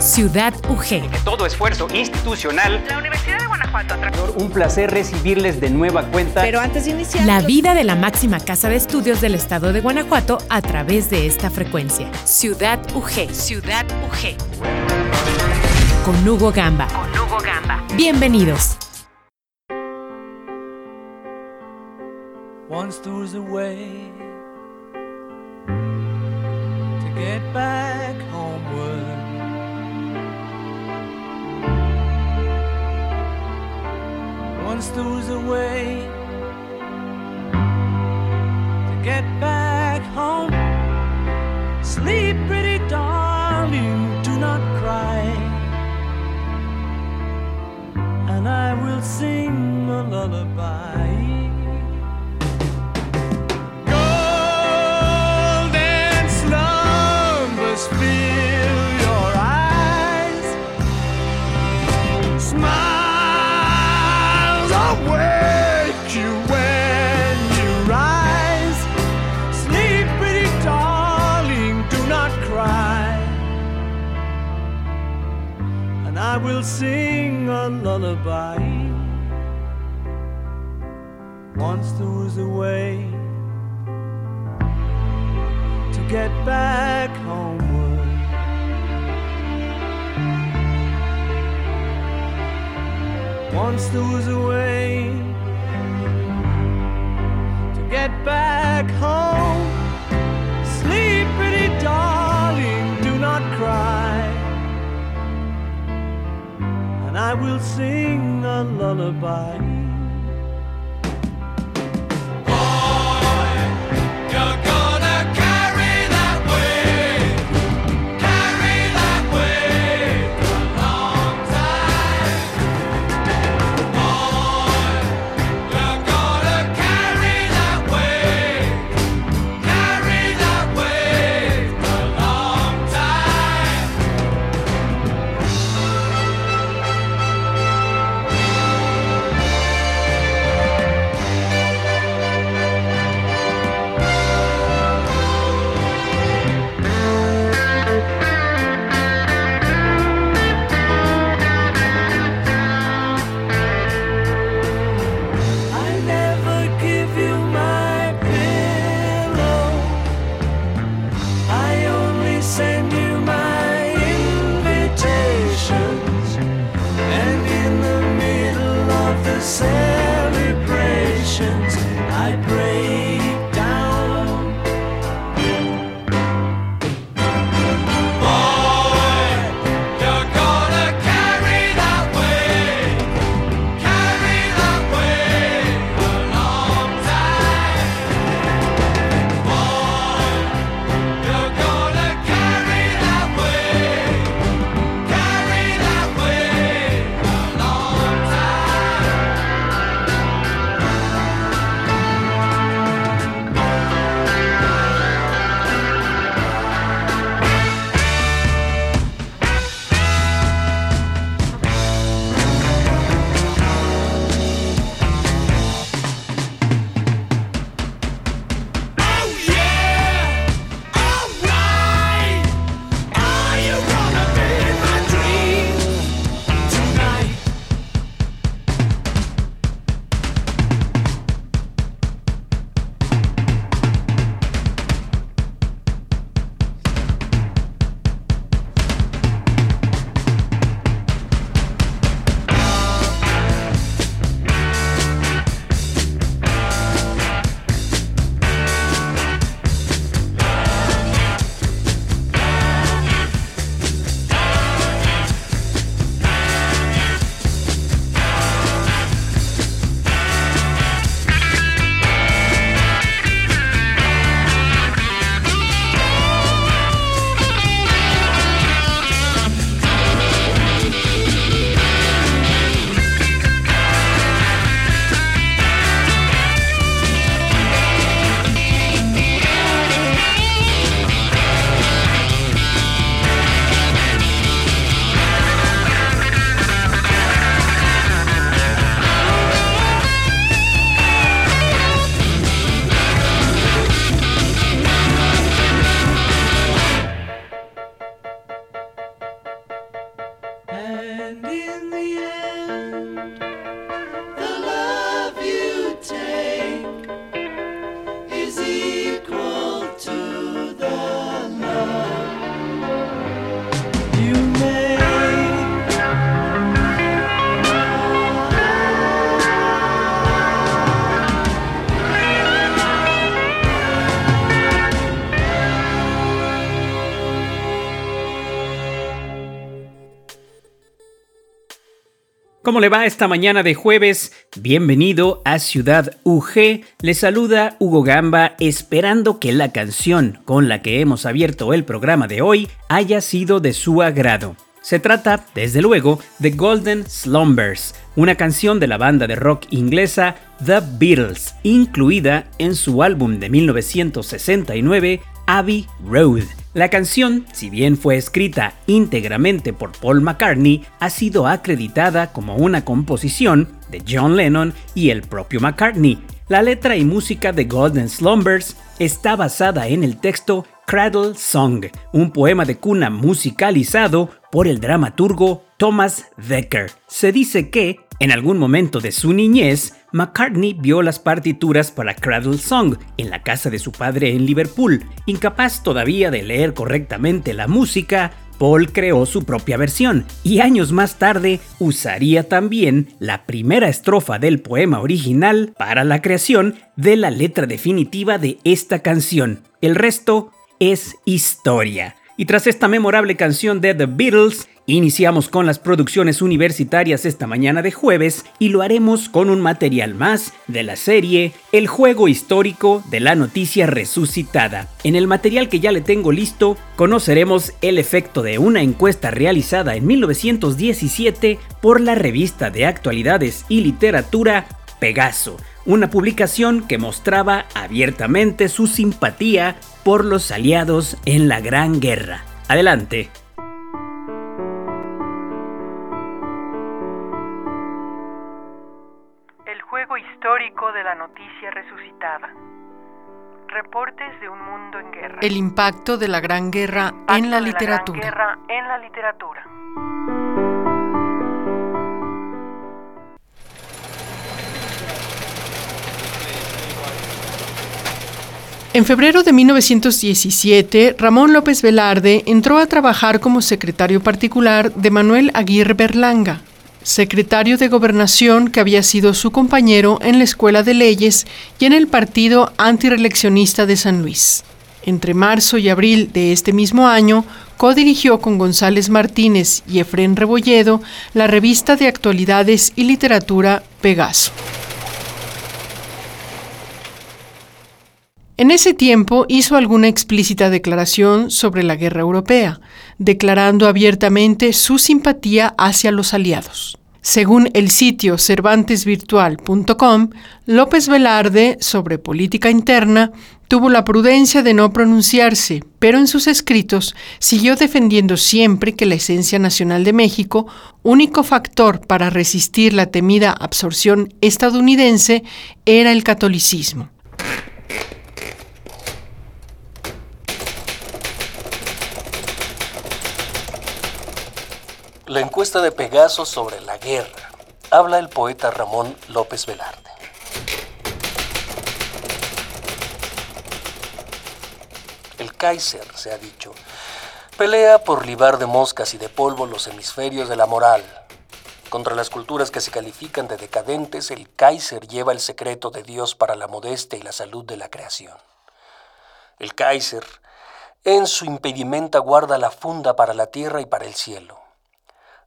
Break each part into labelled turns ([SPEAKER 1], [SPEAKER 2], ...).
[SPEAKER 1] Ciudad UG.
[SPEAKER 2] todo esfuerzo institucional.
[SPEAKER 3] La Universidad de Guanajuato.
[SPEAKER 2] Un placer recibirles de nueva cuenta.
[SPEAKER 3] Pero antes de iniciar.
[SPEAKER 1] La vida de la máxima casa de estudios del estado de Guanajuato a través de esta frecuencia. Ciudad UG. Ciudad UG. Con Hugo Gamba.
[SPEAKER 3] Con Hugo Gamba.
[SPEAKER 1] Bienvenidos.
[SPEAKER 4] Once there was a way to get back Once there was a way to get back home. Sleep, pretty darling, do not cry. And I will sing will sing a lullaby. Once there was a way to get back homeward. Once there was a way to get back home. Will sing a lullaby.
[SPEAKER 2] ¿Cómo le va esta mañana de jueves? Bienvenido a Ciudad UG. Le saluda Hugo Gamba esperando que la canción con la que hemos abierto el programa de hoy haya sido de su agrado. Se trata, desde luego, de Golden Slumbers, una canción de la banda de rock inglesa The Beatles, incluida en su álbum de 1969, Abbey Road. La canción, si bien fue escrita íntegramente por Paul McCartney, ha sido acreditada como una composición de John Lennon y el propio McCartney. La letra y música de Golden Slumbers está basada en el texto Cradle Song, un poema de cuna musicalizado por el dramaturgo Thomas Dekker. Se dice que, en algún momento de su niñez, McCartney vio las partituras para Cradle Song en la casa de su padre en Liverpool. Incapaz todavía de leer correctamente la música, Paul creó su propia versión y años más tarde usaría también la primera estrofa del poema original para la creación de la letra definitiva de esta canción. El resto es historia. Y tras esta memorable canción de The Beatles, iniciamos con las producciones universitarias esta mañana de jueves y lo haremos con un material más de la serie El juego histórico de la noticia resucitada. En el material que ya le tengo listo, conoceremos el efecto de una encuesta realizada en 1917 por la revista de actualidades y literatura Pegaso, una publicación que mostraba abiertamente su simpatía por los aliados en la Gran Guerra. Adelante.
[SPEAKER 3] El juego histórico de la noticia resucitada. Reportes de un mundo en guerra.
[SPEAKER 5] El impacto de la Gran Guerra en la
[SPEAKER 3] de Gran. Guerra en la literatura.
[SPEAKER 5] En febrero de 1917, Ramón López Velarde entró a trabajar como secretario particular de Manuel Aguirre Berlanga, secretario de Gobernación que había sido su compañero en la Escuela de Leyes y en el Partido Antireeleccionista de San Luis. Entre marzo y abril de este mismo año, codirigió con González Martínez y Efrén Rebolledo la revista de actualidades y literatura Pegaso. En ese tiempo hizo alguna explícita declaración sobre la guerra europea, declarando abiertamente su simpatía hacia los aliados. Según el sitio cervantesvirtual.com, López Velarde, sobre política interna, tuvo la prudencia de no pronunciarse, pero en sus escritos siguió defendiendo siempre que la esencia nacional de México, único factor para resistir la temida absorción estadounidense, era el catolicismo.
[SPEAKER 6] La encuesta de Pegaso sobre la guerra. Habla el poeta Ramón López Velarde. El Kaiser, se ha dicho, pelea por libar de moscas y de polvo los hemisferios de la moral. Contra las culturas que se califican de decadentes, el Kaiser lleva el secreto de Dios para la modestia y la salud de la creación. El Kaiser, en su impedimenta, guarda la funda para la tierra y para el cielo.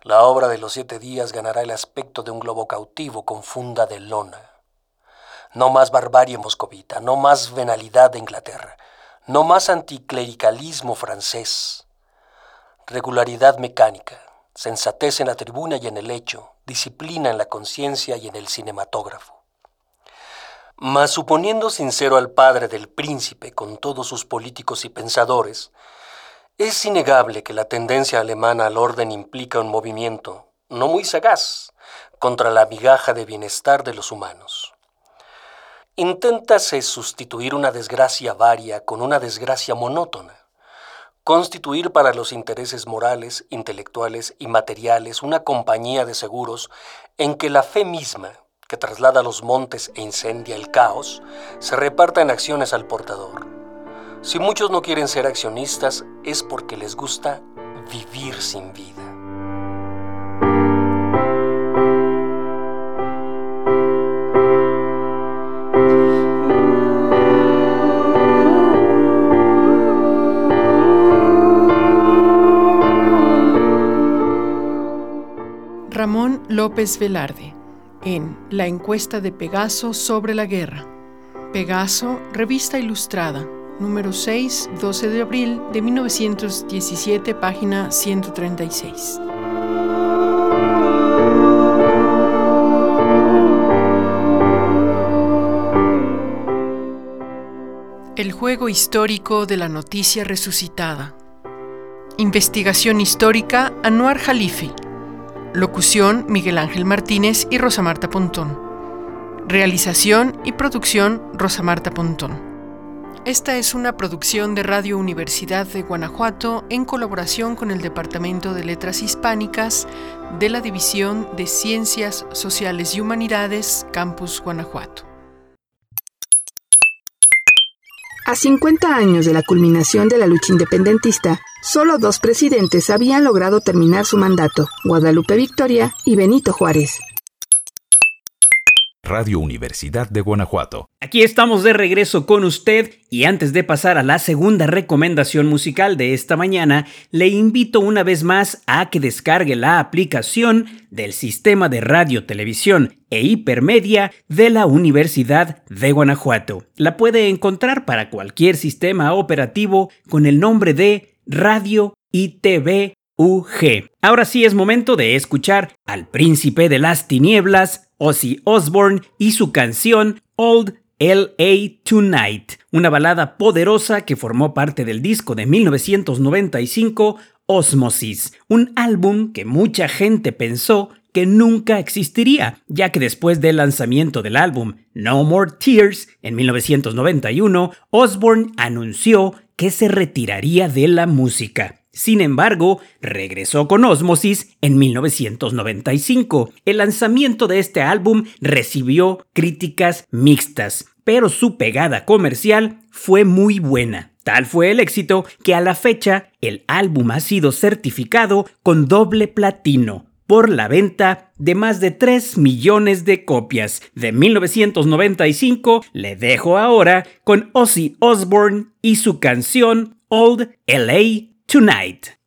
[SPEAKER 6] La obra de los siete días ganará el aspecto de un globo cautivo con funda de lona. No más barbarie moscovita, no más venalidad de Inglaterra, no más anticlericalismo francés. Regularidad mecánica, sensatez en la tribuna y en el hecho, disciplina en la conciencia y en el cinematógrafo. Mas suponiendo sincero al padre del príncipe con todos sus políticos y pensadores, es innegable que la tendencia alemana al orden implica un movimiento, no muy sagaz, contra la migaja de bienestar de los humanos. Inténtase sustituir una desgracia varia con una desgracia monótona, constituir para los intereses morales, intelectuales y materiales una compañía de seguros en que la fe misma, que traslada los montes e incendia el caos, se reparta en acciones al portador. Si muchos no quieren ser accionistas es porque les gusta vivir sin vida.
[SPEAKER 5] Ramón López Velarde, en La encuesta de Pegaso sobre la guerra. Pegaso, revista ilustrada, número 6, 12 de abril de 1917, página 136. El juego histórico de la noticia resucitada. Investigación histórica Anuar Jalife. Locución Miguel Ángel Martínez y Rosa Marta Pontón. Realización y producción Rosa Marta Pontón. Esta es una producción de Radio Universidad de Guanajuato en colaboración con el Departamento de Letras Hispánicas de la División de Ciencias Sociales y Humanidades, Campus Guanajuato.
[SPEAKER 7] A 50 años de la culminación de la lucha independentista, solo dos presidentes habían logrado terminar su mandato, Guadalupe Victoria y Benito Juárez.
[SPEAKER 8] Radio Universidad de Guanajuato.
[SPEAKER 2] Aquí estamos de regreso con usted y antes de pasar a la segunda recomendación musical de esta mañana, le invito una vez más a que descargue la aplicación del Sistema de Radio, Televisión e Hipermedia de la Universidad de Guanajuato. La puede encontrar para cualquier sistema operativo con el nombre de Radio ITV Ahora sí es momento de escuchar al príncipe de las tinieblas, Ozzy Osbourne, y su canción Old LA Tonight, una balada poderosa que formó parte del disco de 1995 Osmosis, un álbum que mucha gente pensó que nunca existiría, ya que después del lanzamiento del álbum No More Tears en 1991, Osbourne anunció que se retiraría de la música. Sin embargo, regresó con Osmosis en 1995. El lanzamiento de este álbum recibió críticas mixtas, pero su pegada comercial fue muy buena. Tal fue el éxito que a la fecha el álbum ha sido certificado con doble platino por la venta de más de 3 millones de copias. De 1995 le dejo ahora con Ozzy Osbourne y su canción Old LA tonight.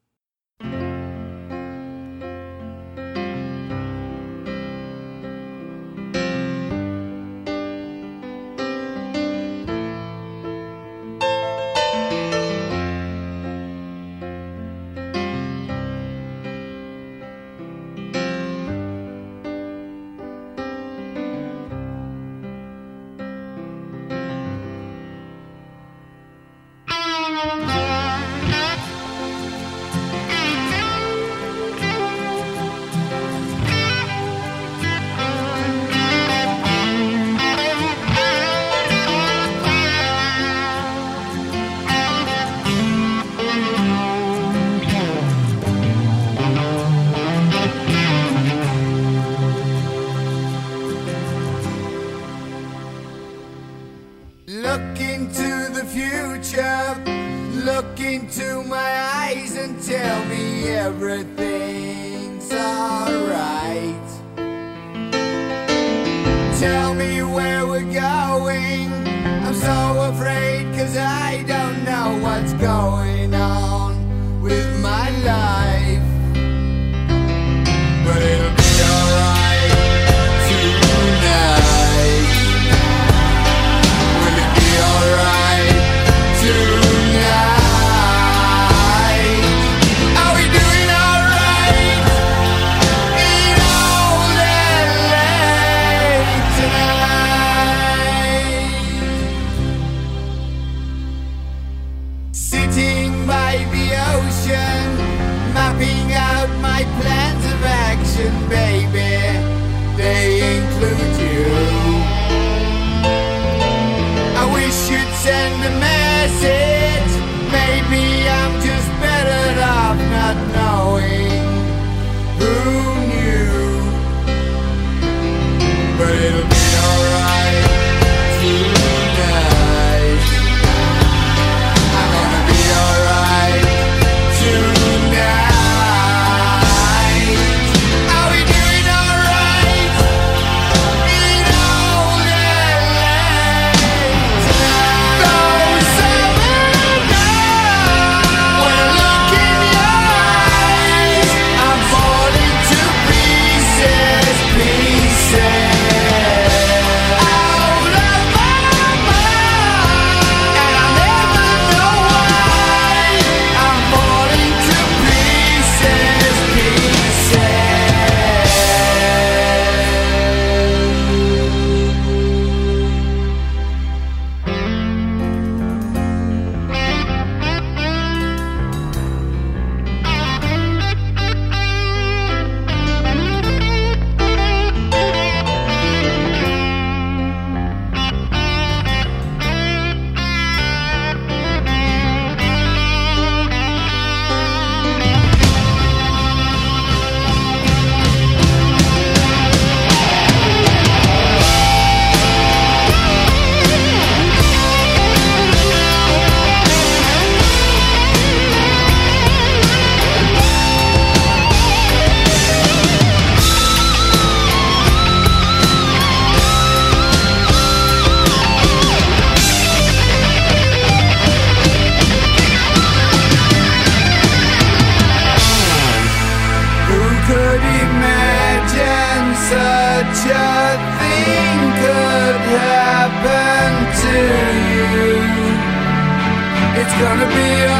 [SPEAKER 9] Gonna be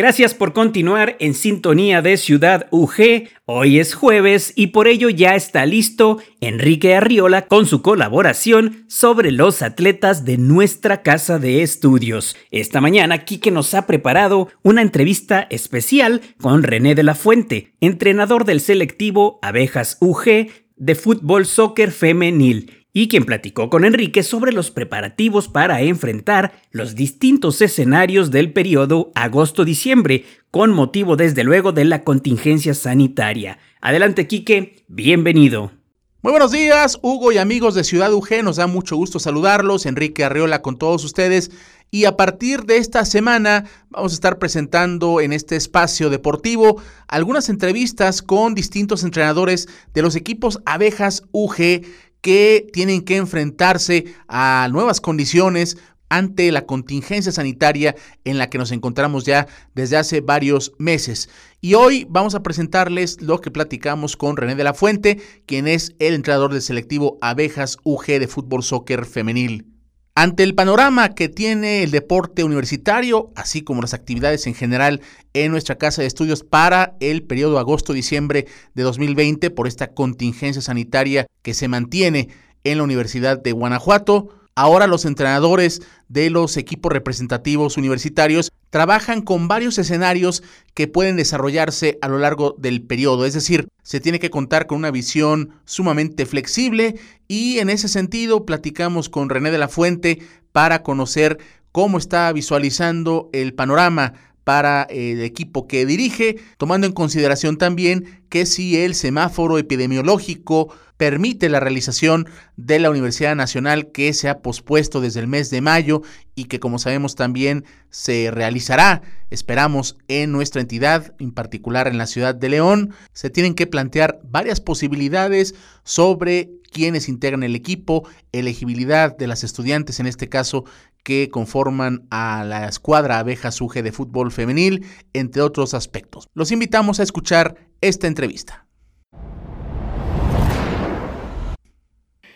[SPEAKER 2] Gracias por continuar en sintonía de Ciudad UG. Hoy es jueves y por ello ya está listo Enrique Arriola con su colaboración sobre los atletas de nuestra casa de estudios. Esta mañana Quique nos ha preparado una entrevista especial con René de la Fuente, entrenador del selectivo Abejas UG de fútbol soccer femenil y quien platicó con Enrique sobre los preparativos para enfrentar los distintos escenarios del periodo agosto-diciembre, con motivo desde luego de la contingencia sanitaria. Adelante, Quique, bienvenido.
[SPEAKER 10] Muy buenos días, Hugo y amigos de Ciudad UG, nos da mucho gusto saludarlos, Enrique Arreola con todos ustedes y a partir de esta semana vamos a estar presentando en este espacio deportivo algunas entrevistas con distintos entrenadores de los equipos Abejas UG que tienen que enfrentarse a nuevas condiciones ante la contingencia sanitaria en la que nos encontramos ya desde hace varios meses. Y hoy vamos a presentarles lo que platicamos con René de la Fuente, quien es el entrenador del selectivo Abejas UG de fútbol soccer femenil. Ante el panorama que tiene el deporte universitario, así como las actividades en general en nuestra casa de estudios para el periodo agosto-diciembre de 2020 por esta contingencia sanitaria que se mantiene en la Universidad de Guanajuato, ahora los entrenadores de los equipos representativos universitarios trabajan con varios escenarios que pueden desarrollarse a lo largo del periodo, es decir, se tiene que contar con una visión sumamente flexible y en ese sentido platicamos con René de la Fuente para conocer cómo está visualizando el panorama para el equipo que dirige, tomando en consideración también que si el semáforo epidemiológico permite la realización de la Universidad Nacional que se ha pospuesto desde el mes de mayo y que como sabemos también se realizará, esperamos, en nuestra entidad, en particular en la ciudad de León, se tienen que plantear varias posibilidades sobre quienes integran el equipo, elegibilidad de las estudiantes en este caso que conforman a la escuadra abejas UG de fútbol femenil, entre otros aspectos. Los invitamos a escuchar esta entrevista.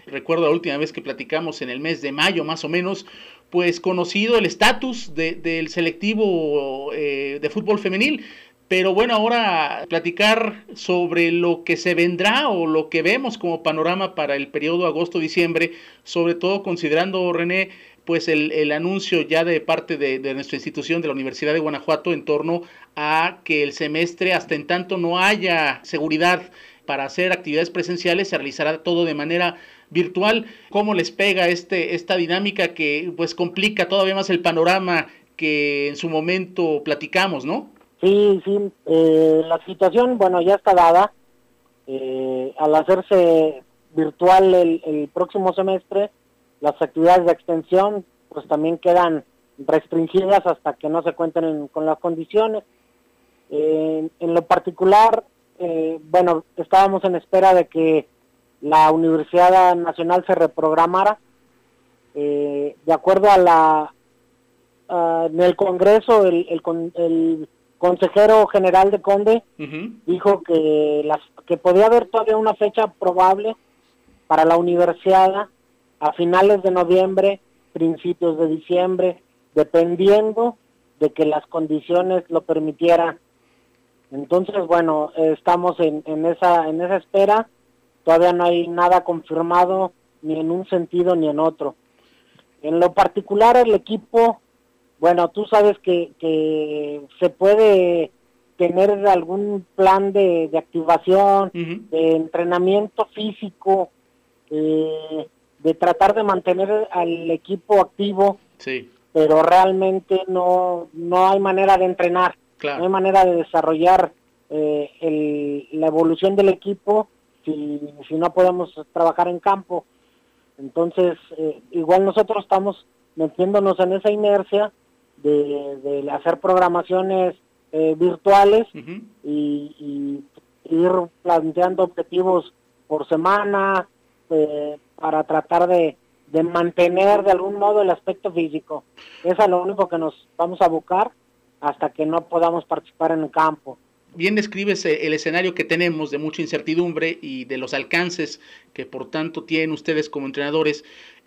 [SPEAKER 10] Recuerdo la última vez que platicamos en el mes de mayo, más o menos, pues conocido el estatus de, del selectivo eh, de fútbol femenil. Pero bueno, ahora platicar sobre lo que se vendrá o lo que vemos como panorama para el periodo agosto-diciembre, sobre todo considerando, René, pues el, el anuncio ya de parte de, de, nuestra institución, de la Universidad de Guanajuato, en torno a que el semestre, hasta en tanto no haya seguridad para hacer actividades presenciales, se realizará todo de manera virtual. ¿Cómo les pega este, esta dinámica que pues complica todavía más el panorama que en su momento platicamos, ¿no?
[SPEAKER 11] Sí, sí, eh, la situación, bueno, ya está dada. Eh, al hacerse virtual el, el próximo semestre, las actividades de extensión pues también quedan restringidas hasta que no se cuenten en, con las condiciones. Eh, en lo particular, eh, bueno, estábamos en espera de que la Universidad Nacional se reprogramara. Eh, de acuerdo a la... En el Congreso, el, el, el, consejero general de Conde uh -huh. dijo que, las, que podía haber todavía una fecha probable para la universidad a finales de noviembre, principios de diciembre, dependiendo de que las condiciones lo permitieran. Entonces, bueno, estamos en, en, esa, en esa espera, todavía no hay nada confirmado ni en un sentido ni en otro. En lo particular, el equipo, bueno, tú sabes que, que se puede tener algún plan de, activación, de entrenamiento físico, eh, de tratar de mantener al equipo activo,
[SPEAKER 10] sí.
[SPEAKER 11] pero realmente no, no hay manera de entrenar, no hay manera de desarrollar eh, la evolución del equipo si, si no podemos trabajar en campo. Entonces, eh, igual nosotros estamos metiéndonos en esa inercia de, hacer programaciones eh, virtuales y, ir planteando objetivos por semana eh, para tratar de, mantener de algún modo el aspecto físico. Eso es lo único que nos vamos a buscar hasta que no podamos participar en el campo
[SPEAKER 10] bien describes el escenario que tenemos de mucha incertidumbre y de los alcances que por tanto tienen ustedes como entrenadores.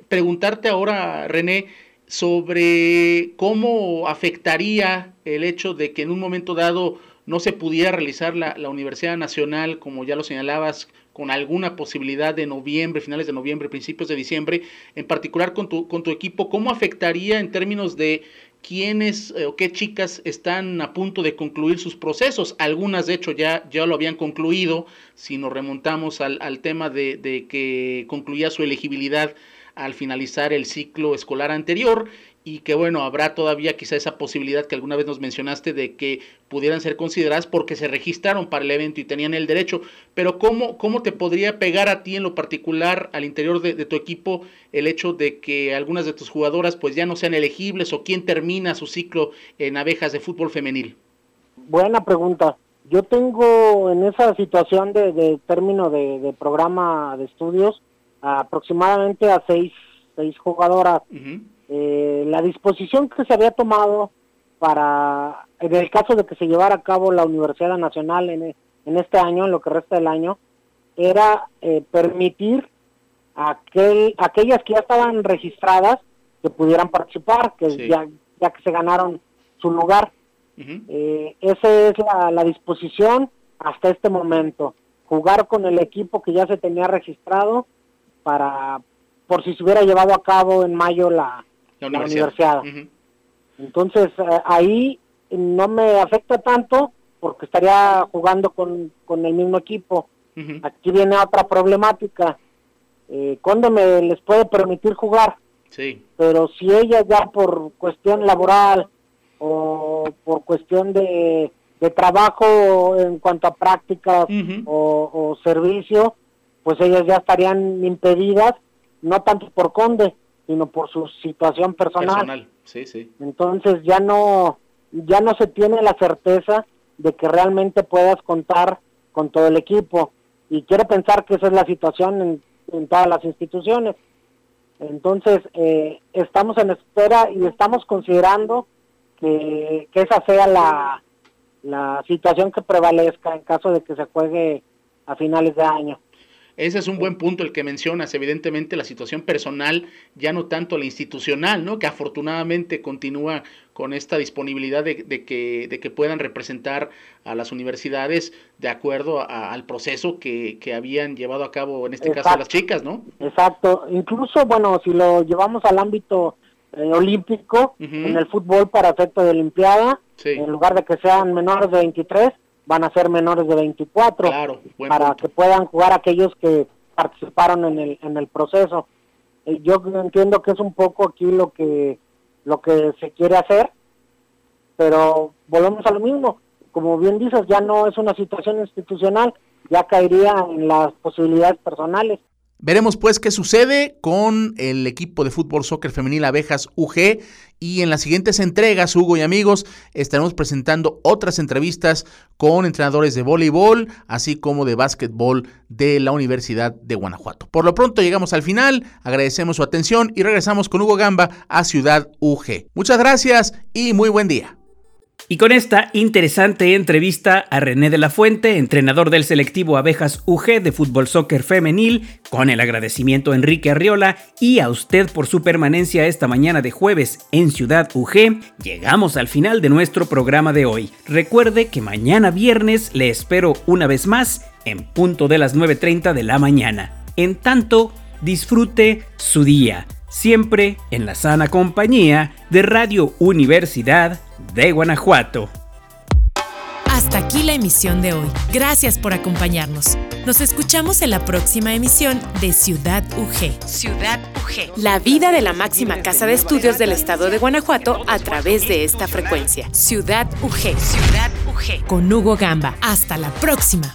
[SPEAKER 10] Preguntarte ahora, René, sobre cómo afectaría el hecho de que en un momento dado no se pudiera realizar la, Universidad Nacional, como ya lo señalabas, con alguna posibilidad de noviembre, finales de noviembre, principios de diciembre, en particular con tu, con tu equipo, ¿cómo afectaría en términos de quiénes eh, o qué chicas están a punto de concluir sus procesos. Algunas, de hecho, ya, ya lo habían concluido, si nos remontamos al, al tema de, de, que concluía su elegibilidad al finalizar el ciclo escolar anterior y que bueno, habrá todavía quizá esa posibilidad que alguna vez nos mencionaste de que pudieran ser consideradas porque se registraron para el evento y tenían el derecho, pero ¿cómo, cómo te podría pegar a ti en lo particular al interior de, tu equipo el hecho de que algunas de tus jugadoras pues ya no sean elegibles o quién termina su ciclo en abejas de fútbol femenil?
[SPEAKER 11] Buena pregunta. Yo tengo en esa situación de, término de, programa de estudios aproximadamente a seis, seis jugadoras. Eh, la disposición que se había tomado para, en el caso de que se llevara a cabo la Universidad Nacional en, en este año, en lo que resta del año, era eh, permitir a aquel, aquellas que ya estaban registradas que pudieran participar, que ya, ya que se ganaron su lugar. eh, esa es la, la disposición hasta este momento. Jugar con el equipo que ya se tenía registrado para, por si se hubiera llevado a cabo en mayo la, la universidad. Entonces eh, ahí no me afecta tanto porque estaría jugando con, con el mismo equipo. Aquí viene otra problemática. Eh, ¿Cuándo me les puede permitir jugar?
[SPEAKER 10] Sí.
[SPEAKER 11] Pero si ella ya por cuestión laboral o por cuestión de, de trabajo en cuanto a prácticas o, o servicio, pues ellas ya estarían impedidas, no tanto por Conde, sino por su situación personal.
[SPEAKER 10] Sí, sí.
[SPEAKER 11] Entonces ya no, ya no se tiene la certeza de que realmente puedas contar con todo el equipo. Y quiero pensar que esa es la situación en, en todas las instituciones. Entonces, eh, estamos en espera y estamos considerando que, que esa sea la, la situación que prevalezca en caso de que se juegue a finales de año.
[SPEAKER 10] Ese es un buen punto el que mencionas, evidentemente la situación personal, ya no tanto la institucional, ¿no? Que afortunadamente continúa con esta disponibilidad de, que, de que puedan representar a las universidades de acuerdo al proceso que, que, habían llevado a cabo, en este caso, las chicas, ¿no?
[SPEAKER 11] Exacto. Incluso, bueno, si lo llevamos al ámbito eh, olímpico, en el fútbol para efecto de Olimpiada, en lugar de que sean menores de 23, van a ser menores de 24 para que puedan jugar aquellos que participaron en el, en el proceso. Eh, yo entiendo que es un poco aquí lo que lo que se quiere hacer, pero volvemos a lo mismo. Como bien dices, ya no es una situación institucional, ya caería en las posibilidades personales.
[SPEAKER 10] Veremos pues qué sucede con el equipo de fútbol soccer femenil Abejas UG y en las siguientes entregas, Hugo y amigos, estaremos presentando otras entrevistas con entrenadores de voleibol, así como de básquetbol de la Universidad de Guanajuato. Por lo pronto llegamos al final, agradecemos su atención y regresamos con Hugo Gamba a Ciudad UG. Muchas gracias y muy buen día.
[SPEAKER 2] Y con esta interesante entrevista a René de la Fuente, entrenador del selectivo Abejas UG de fútbol soccer femenil, con el agradecimiento a Enrique Arriola y a usted por su permanencia esta mañana de jueves en Ciudad UG, llegamos al final de nuestro programa de hoy. Recuerde que mañana viernes le espero una vez más en punto de las 9.30 de la mañana. En tanto, disfrute su día, siempre en la sana compañía de Radio Universidad de Guanajuato.
[SPEAKER 1] Hasta aquí la emisión de hoy. Gracias por acompañarnos. Nos escuchamos en la próxima emisión de Ciudad UG. Ciudad UG. La vida de la máxima casa de estudios del estado de Guanajuato a través de esta frecuencia. Ciudad UG. Ciudad UG. Con Hugo Gamba. Hasta la próxima.